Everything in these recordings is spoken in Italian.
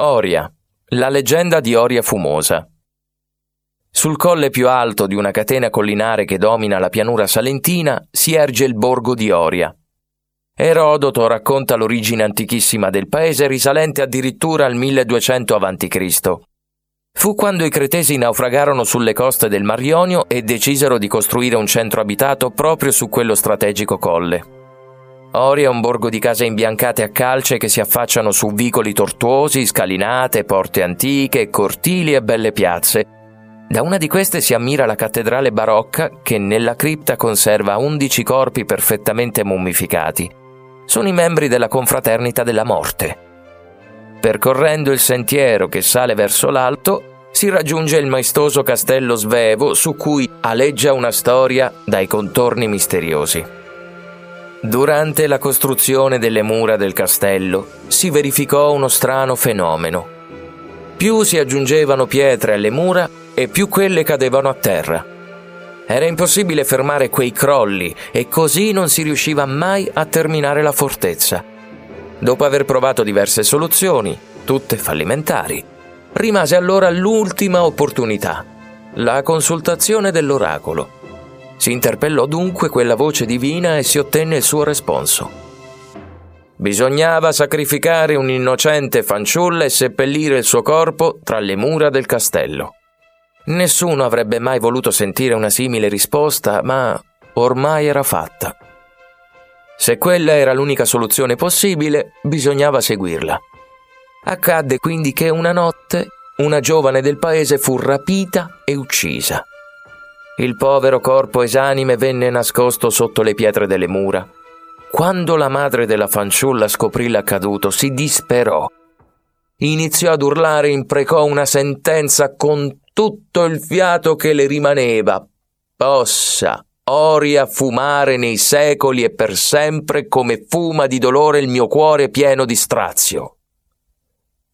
Oria, la leggenda di Oria Fumosa. Sul colle più alto di una catena collinare che domina la pianura salentina si erge il borgo di Oria. Erodoto racconta l'origine antichissima del paese risalente addirittura al 1200 a.C. Fu quando i cretesi naufragarono sulle coste del Mar Ionio e decisero di costruire un centro abitato proprio su quello strategico colle. Ori è un borgo di case imbiancate a calce che si affacciano su vicoli tortuosi, scalinate, porte antiche, cortili e belle piazze. Da una di queste si ammira la cattedrale barocca che nella cripta conserva undici corpi perfettamente mummificati. Sono i membri della confraternita della morte. Percorrendo il sentiero che sale verso l'alto, si raggiunge il maestoso castello svevo su cui aleggia una storia dai contorni misteriosi. Durante la costruzione delle mura del castello si verificò uno strano fenomeno. Più si aggiungevano pietre alle mura e più quelle cadevano a terra. Era impossibile fermare quei crolli e così non si riusciva mai a terminare la fortezza. Dopo aver provato diverse soluzioni, tutte fallimentari, rimase allora l'ultima opportunità, la consultazione dell'oracolo. Si interpellò dunque quella voce divina e si ottenne il suo responso. Bisognava sacrificare un'innocente fanciulla e seppellire il suo corpo tra le mura del castello. Nessuno avrebbe mai voluto sentire una simile risposta, ma ormai era fatta. Se quella era l'unica soluzione possibile, bisognava seguirla. Accadde quindi che una notte una giovane del paese fu rapita e uccisa. Il povero corpo esanime venne nascosto sotto le pietre delle mura. Quando la madre della fanciulla scoprì l'accaduto, si disperò. Iniziò ad urlare e imprecò una sentenza con tutto il fiato che le rimaneva. Possa Oria fumare nei secoli e per sempre come fuma di dolore il mio cuore pieno di strazio.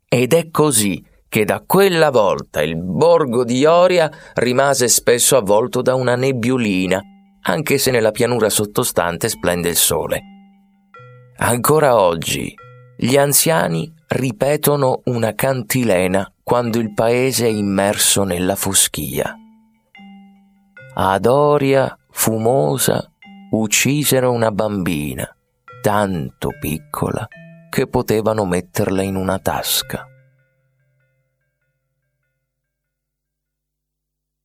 Ed è così che da quella volta il borgo di Oria rimase spesso avvolto da una nebbiolina, anche se nella pianura sottostante splende il sole. Ancora oggi gli anziani ripetono una cantilena quando il paese è immerso nella foschia. Ad Oria, fumosa, uccisero una bambina, tanto piccola che potevano metterla in una tasca.